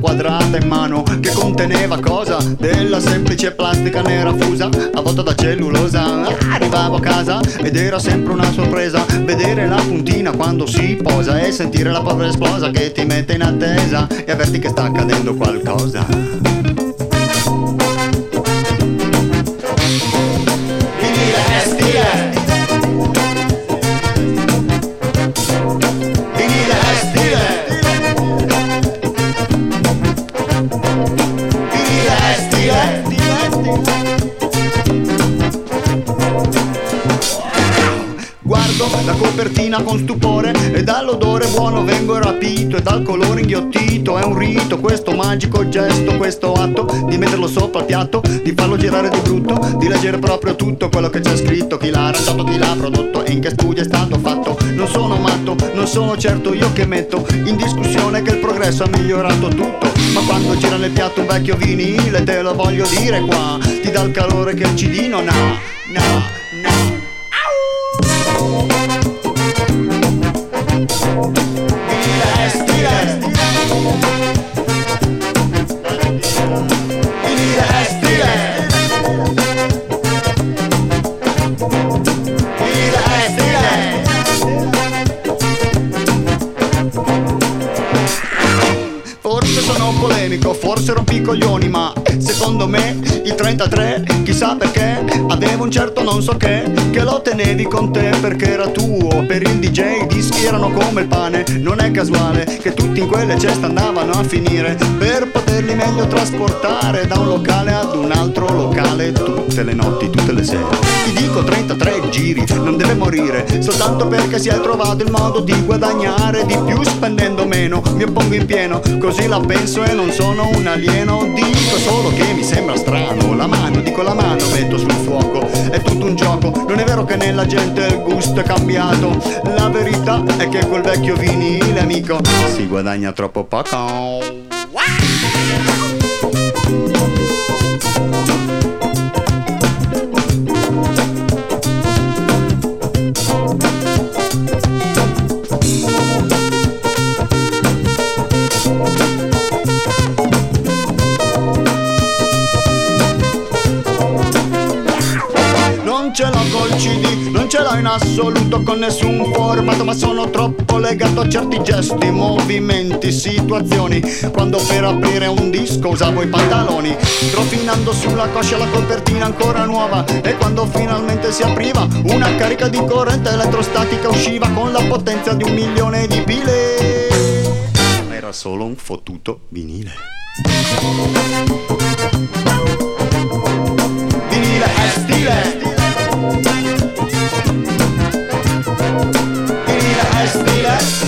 Quadrata in mano Che conteneva cosa? Della semplice plastica nera fusa Avvolta da cellulosa Arrivavo a casa ed era sempre una sorpresa Vedere la puntina quando si posa E sentire la polvere esplosa che ti mette in attesa E avverti che sta accadendo qualcosa con stupore e dall'odore buono vengo rapito e dal colore inghiottito è un rito questo magico gesto, questo atto di metterlo sopra il piatto, di farlo girare di brutto, di leggere proprio tutto quello che c'è scritto, chi l'ha arrangiato, chi l'ha prodotto e in che studio è stato fatto. Non sono matto, non sono certo io che metto in discussione che il progresso ha migliorato tutto, ma quando gira nel piatto un vecchio vinile te lo voglio dire qua, ti dà il calore che il CD non ha, no, no. 93, chissà perché, avevo un certo non so che, che lo tenevi con te perché era tuo. Per il DJ i dischi erano come il pane. Non è casuale che tutti in quelle ceste andavano a finire. Per poterli meglio trasportare Da un locale ad un altro locale Tutte le notti, tutte le sere. Ti dico 33 giri, non deve morire. Soltanto perché si è trovato il modo di guadagnare di più spendendo meno. Mi oppongo in pieno, così la penso e non sono un alieno. Dico solo che mi sembra strano. La mano, dico la mano, metto sul fuoco. È tutto un gioco, non è vero che nella gente il gusto è cambiato. La verità è che col vecchio vinile, amico Si guadagna troppo poco in assoluto con nessun formato Ma sono troppo legato a certi gesti, movimenti, situazioni. Quando per aprire un disco usavo i pantaloni Strofinando sulla coscia la copertina ancora nuova. E quando finalmente si apriva Una carica di corrente elettrostatica usciva Con la potenza di un milione di pile. Era solo un fottuto vinile. Vinile è stile respira.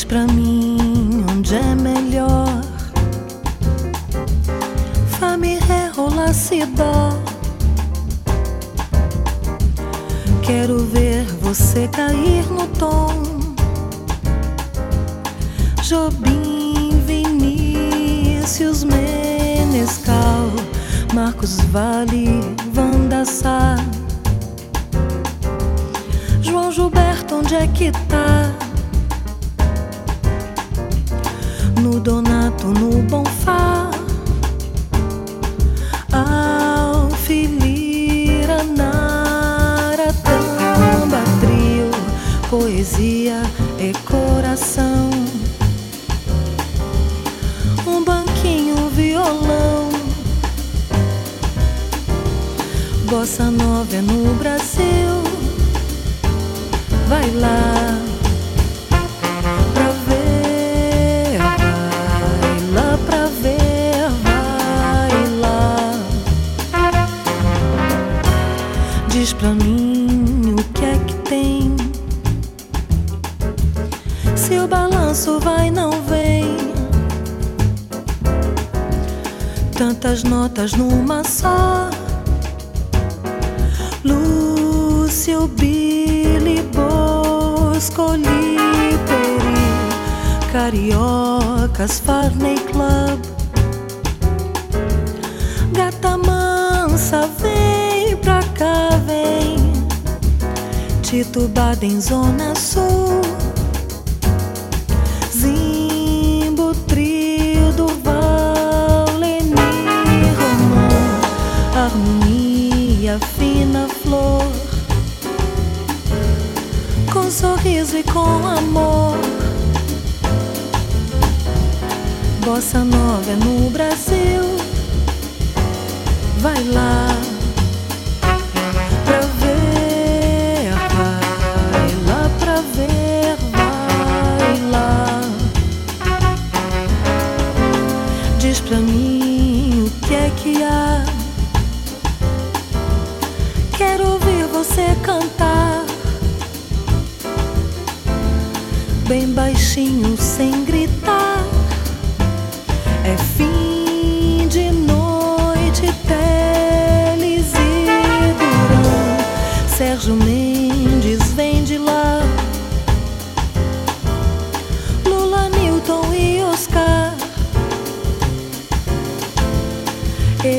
Diz pra mim onde é melhor. Família rolar se dó Quero ver você cair no tom. Jobim, Vinícius, Menescal Marcos Vale, Vanda Sá. São Gilberto, onde é que tá? No Donato, no Bonfá. Alfilira, Nara, Tamba, Trio, Poesia e Coração. Um banquinho, violão. Bossa Nova é no Brasil. Vai lá. Pra mim o que é que tem. Se o balanço vai, não vem. Tantas notas numa só. Lúcio, Billy, Boscoli, Peri, Cariocas, Farney Club. Tito Baden, Zona Sul. Zimbo, trio do Valeni, Romão, harmonia, fina flor, com sorriso e com amor. Bossa nova no Brasil, vai lá.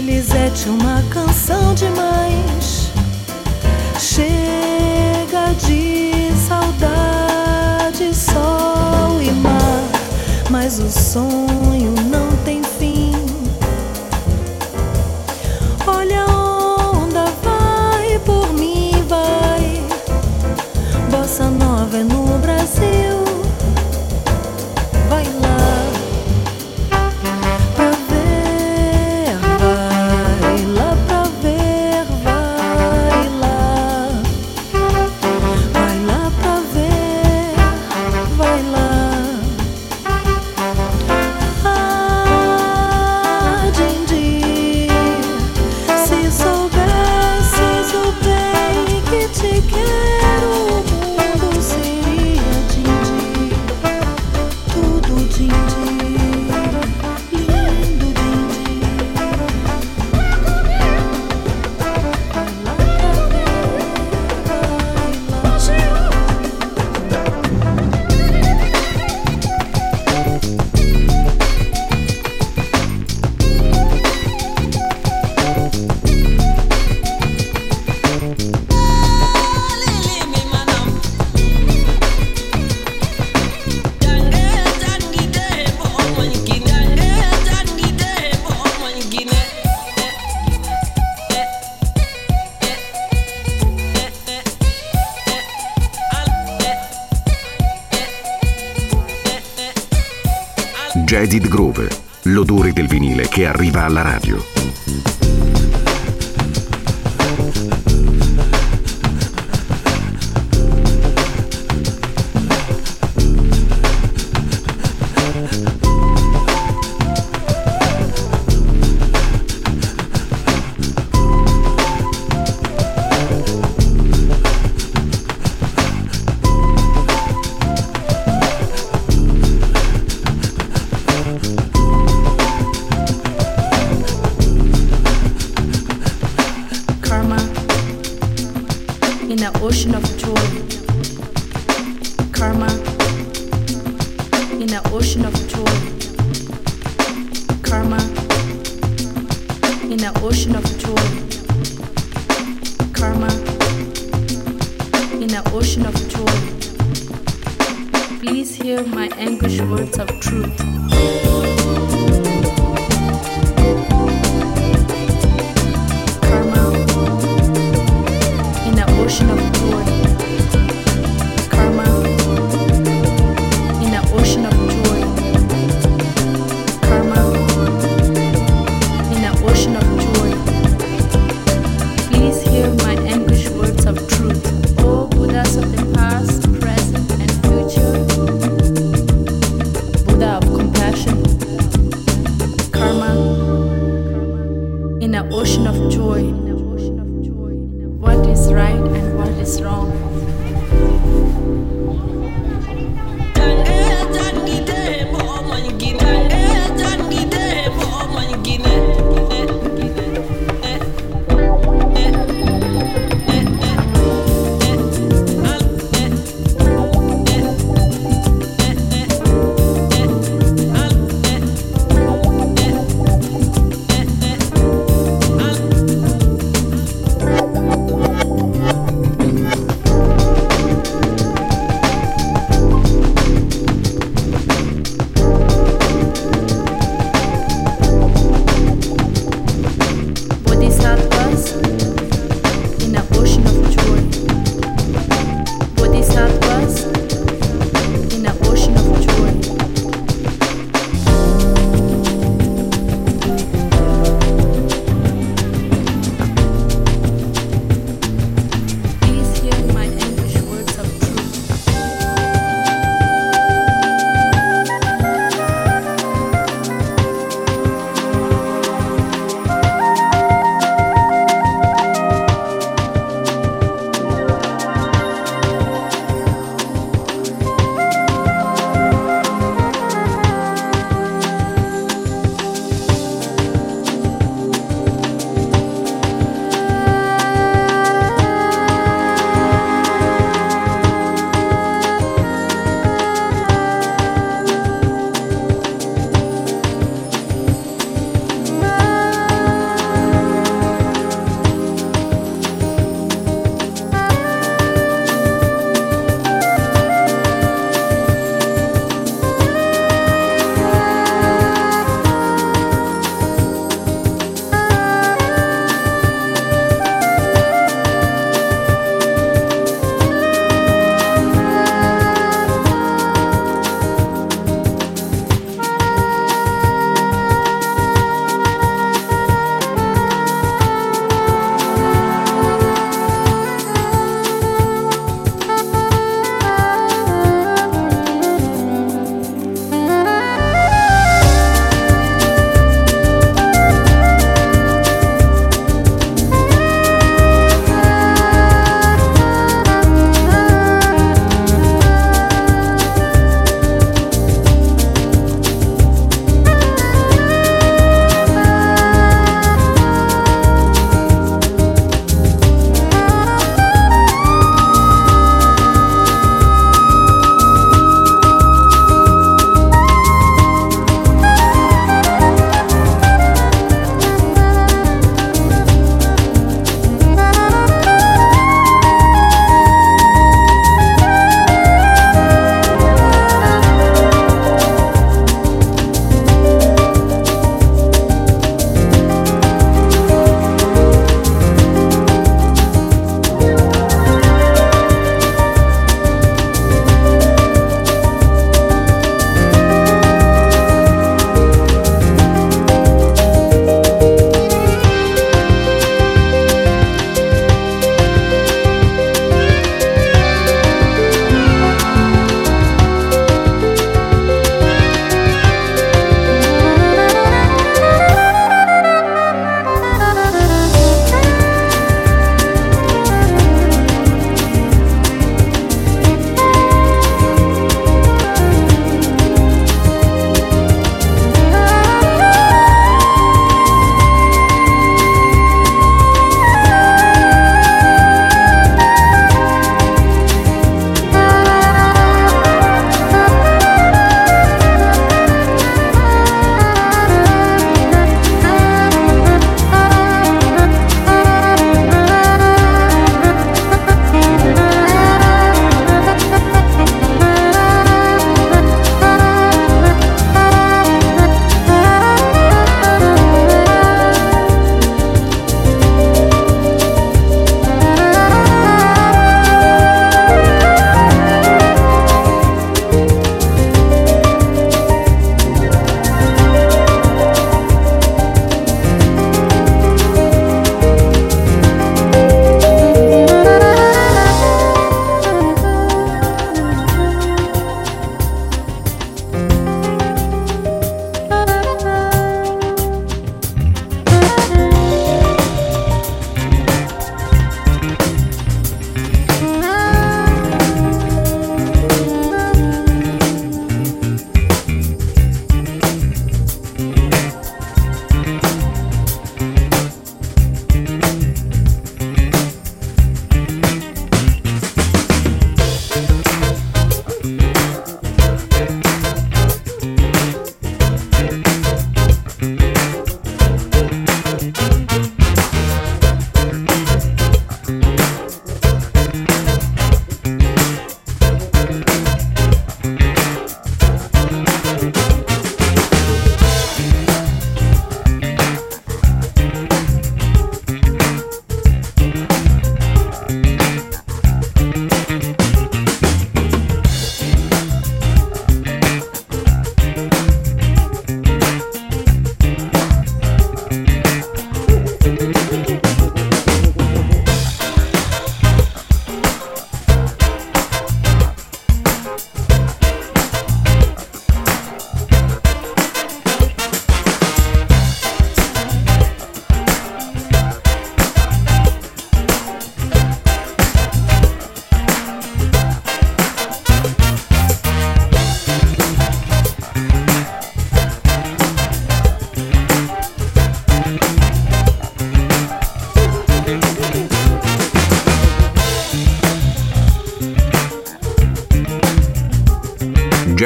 Elisete, uma canção demais. Chega de saudade, sol e mar. Mas o sonho não ocean of joy. Karma in an ocean of joy. Karma in an ocean of joy. Karma in an ocean of joy. Please hear my anguished words of truth.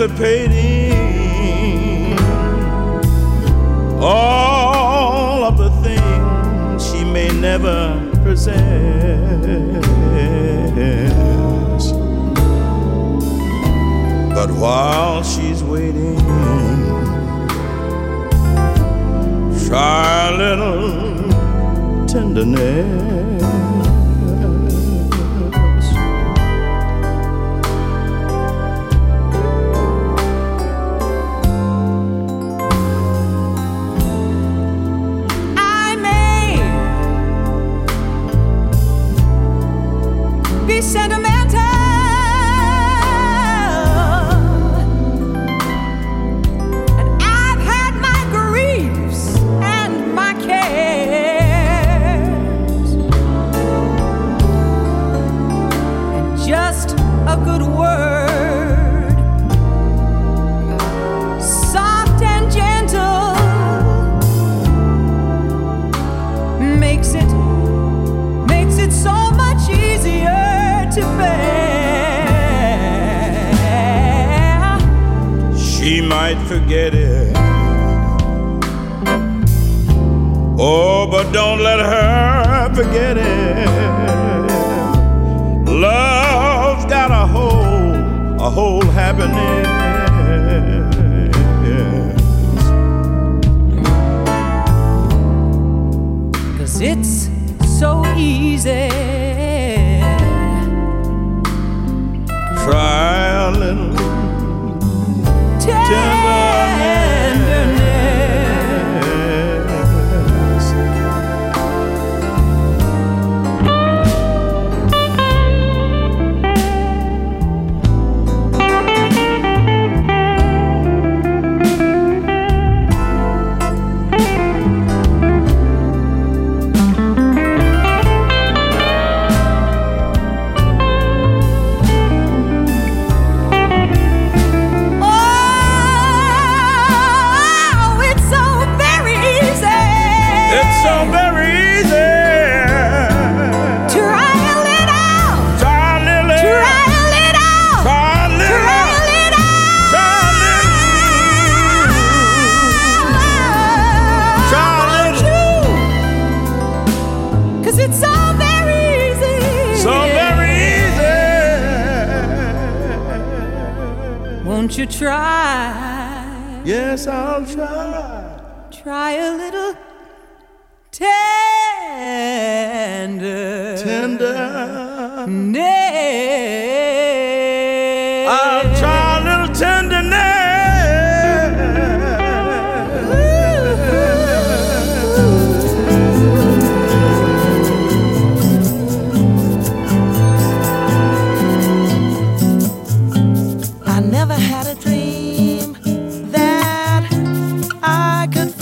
anticipate.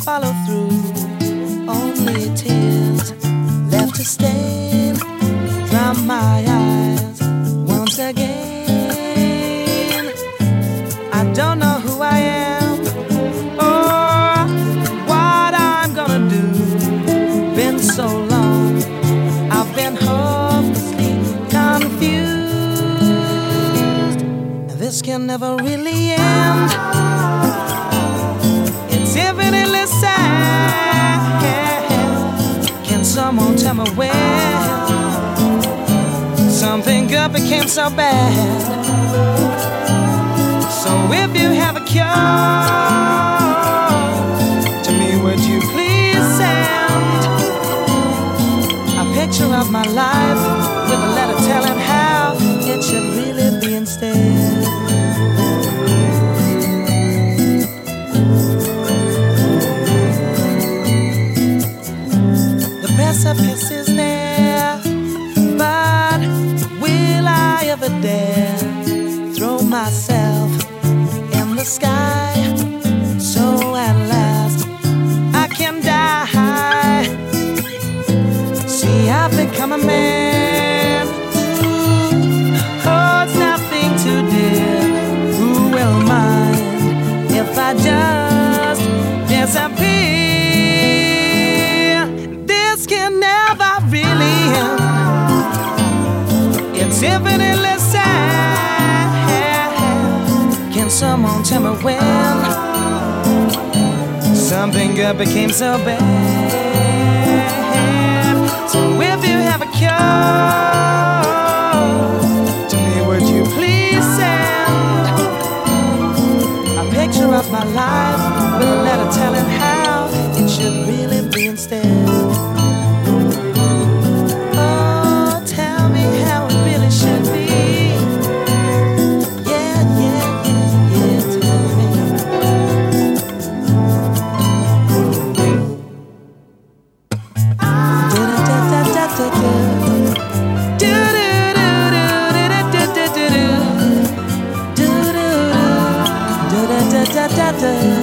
follow through. Only tears left to stain from my eyes once again. I don't know who I am or what I'm gonna do. Been so long, I've been hopelessly confused. This can never really end. I'm aware something good became so bad. So if you have a cure, to me would you please send a picture of my life? when something good became so bad. So if you have a cure, to me would you please send a picture of my life with a letter? after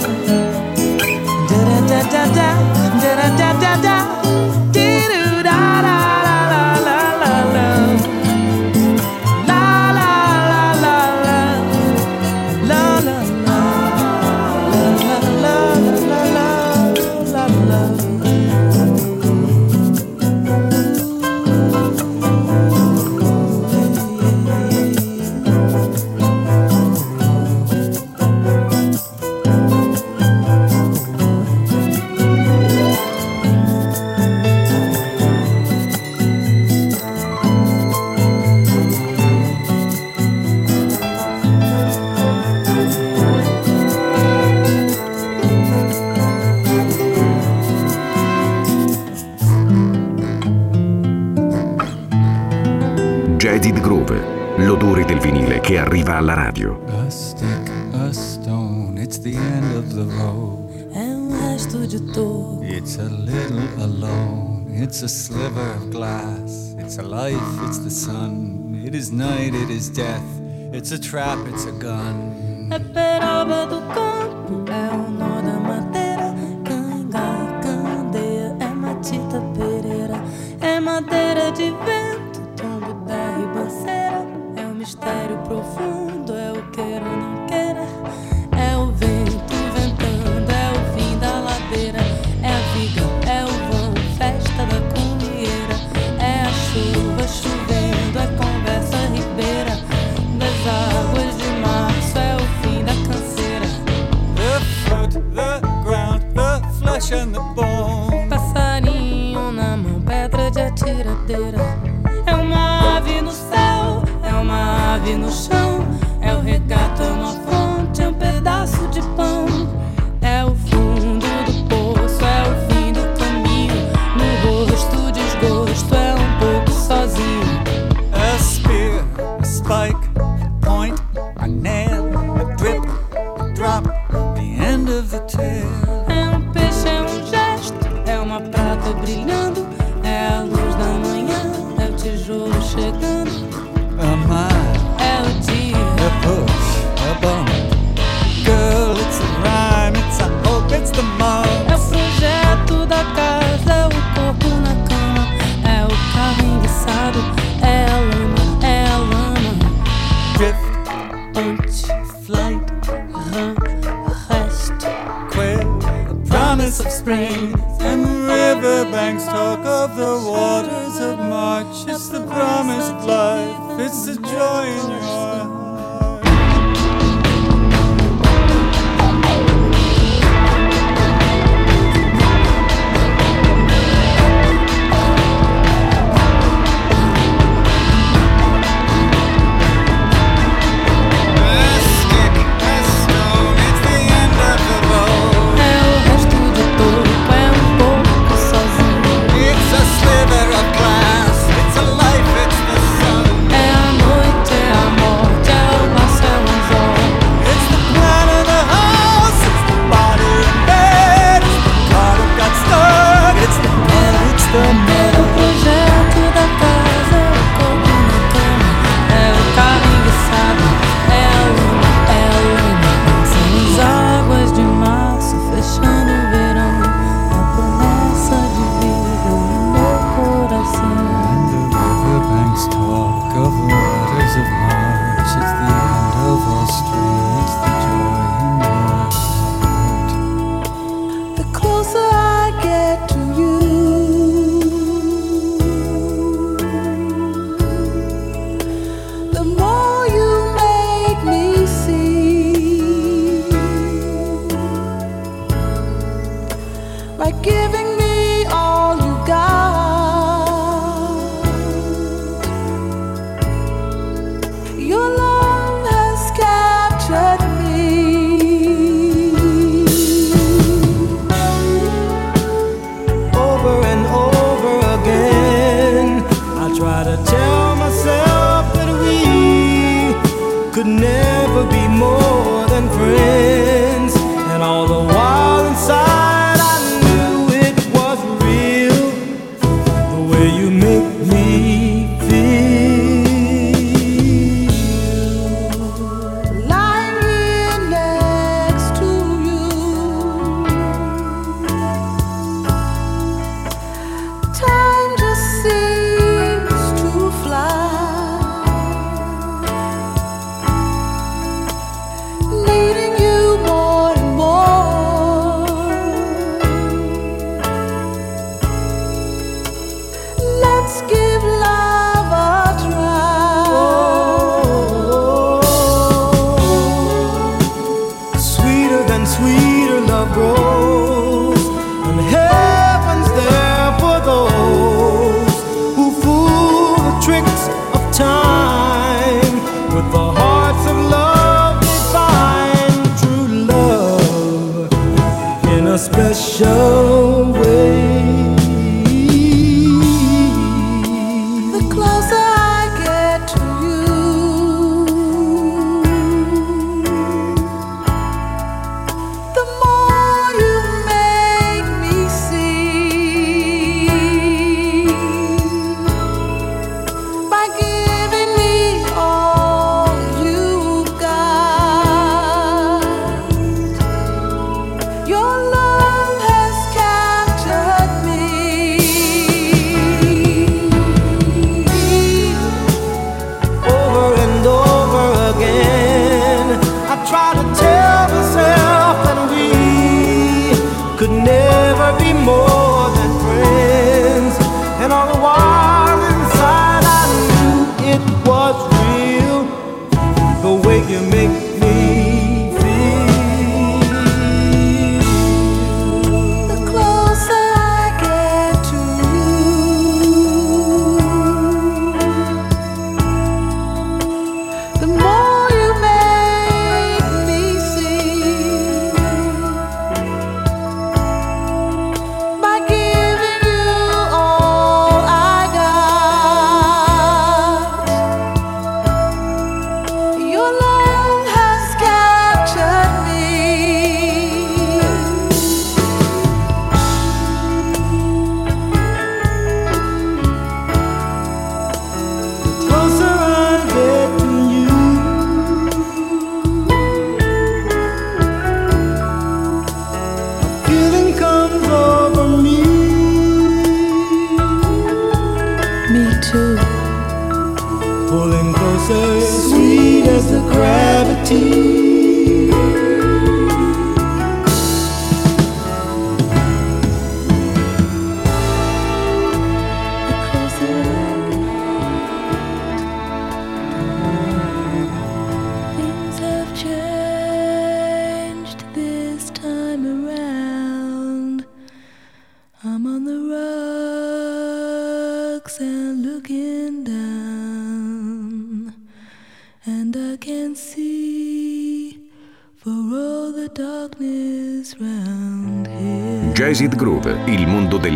It's a sliver of glass. It's a life, it's the sun. It is night, it is death. It's a trap, it's a gun. banks talk of the waters of March. It's the promised life, it's the joy in your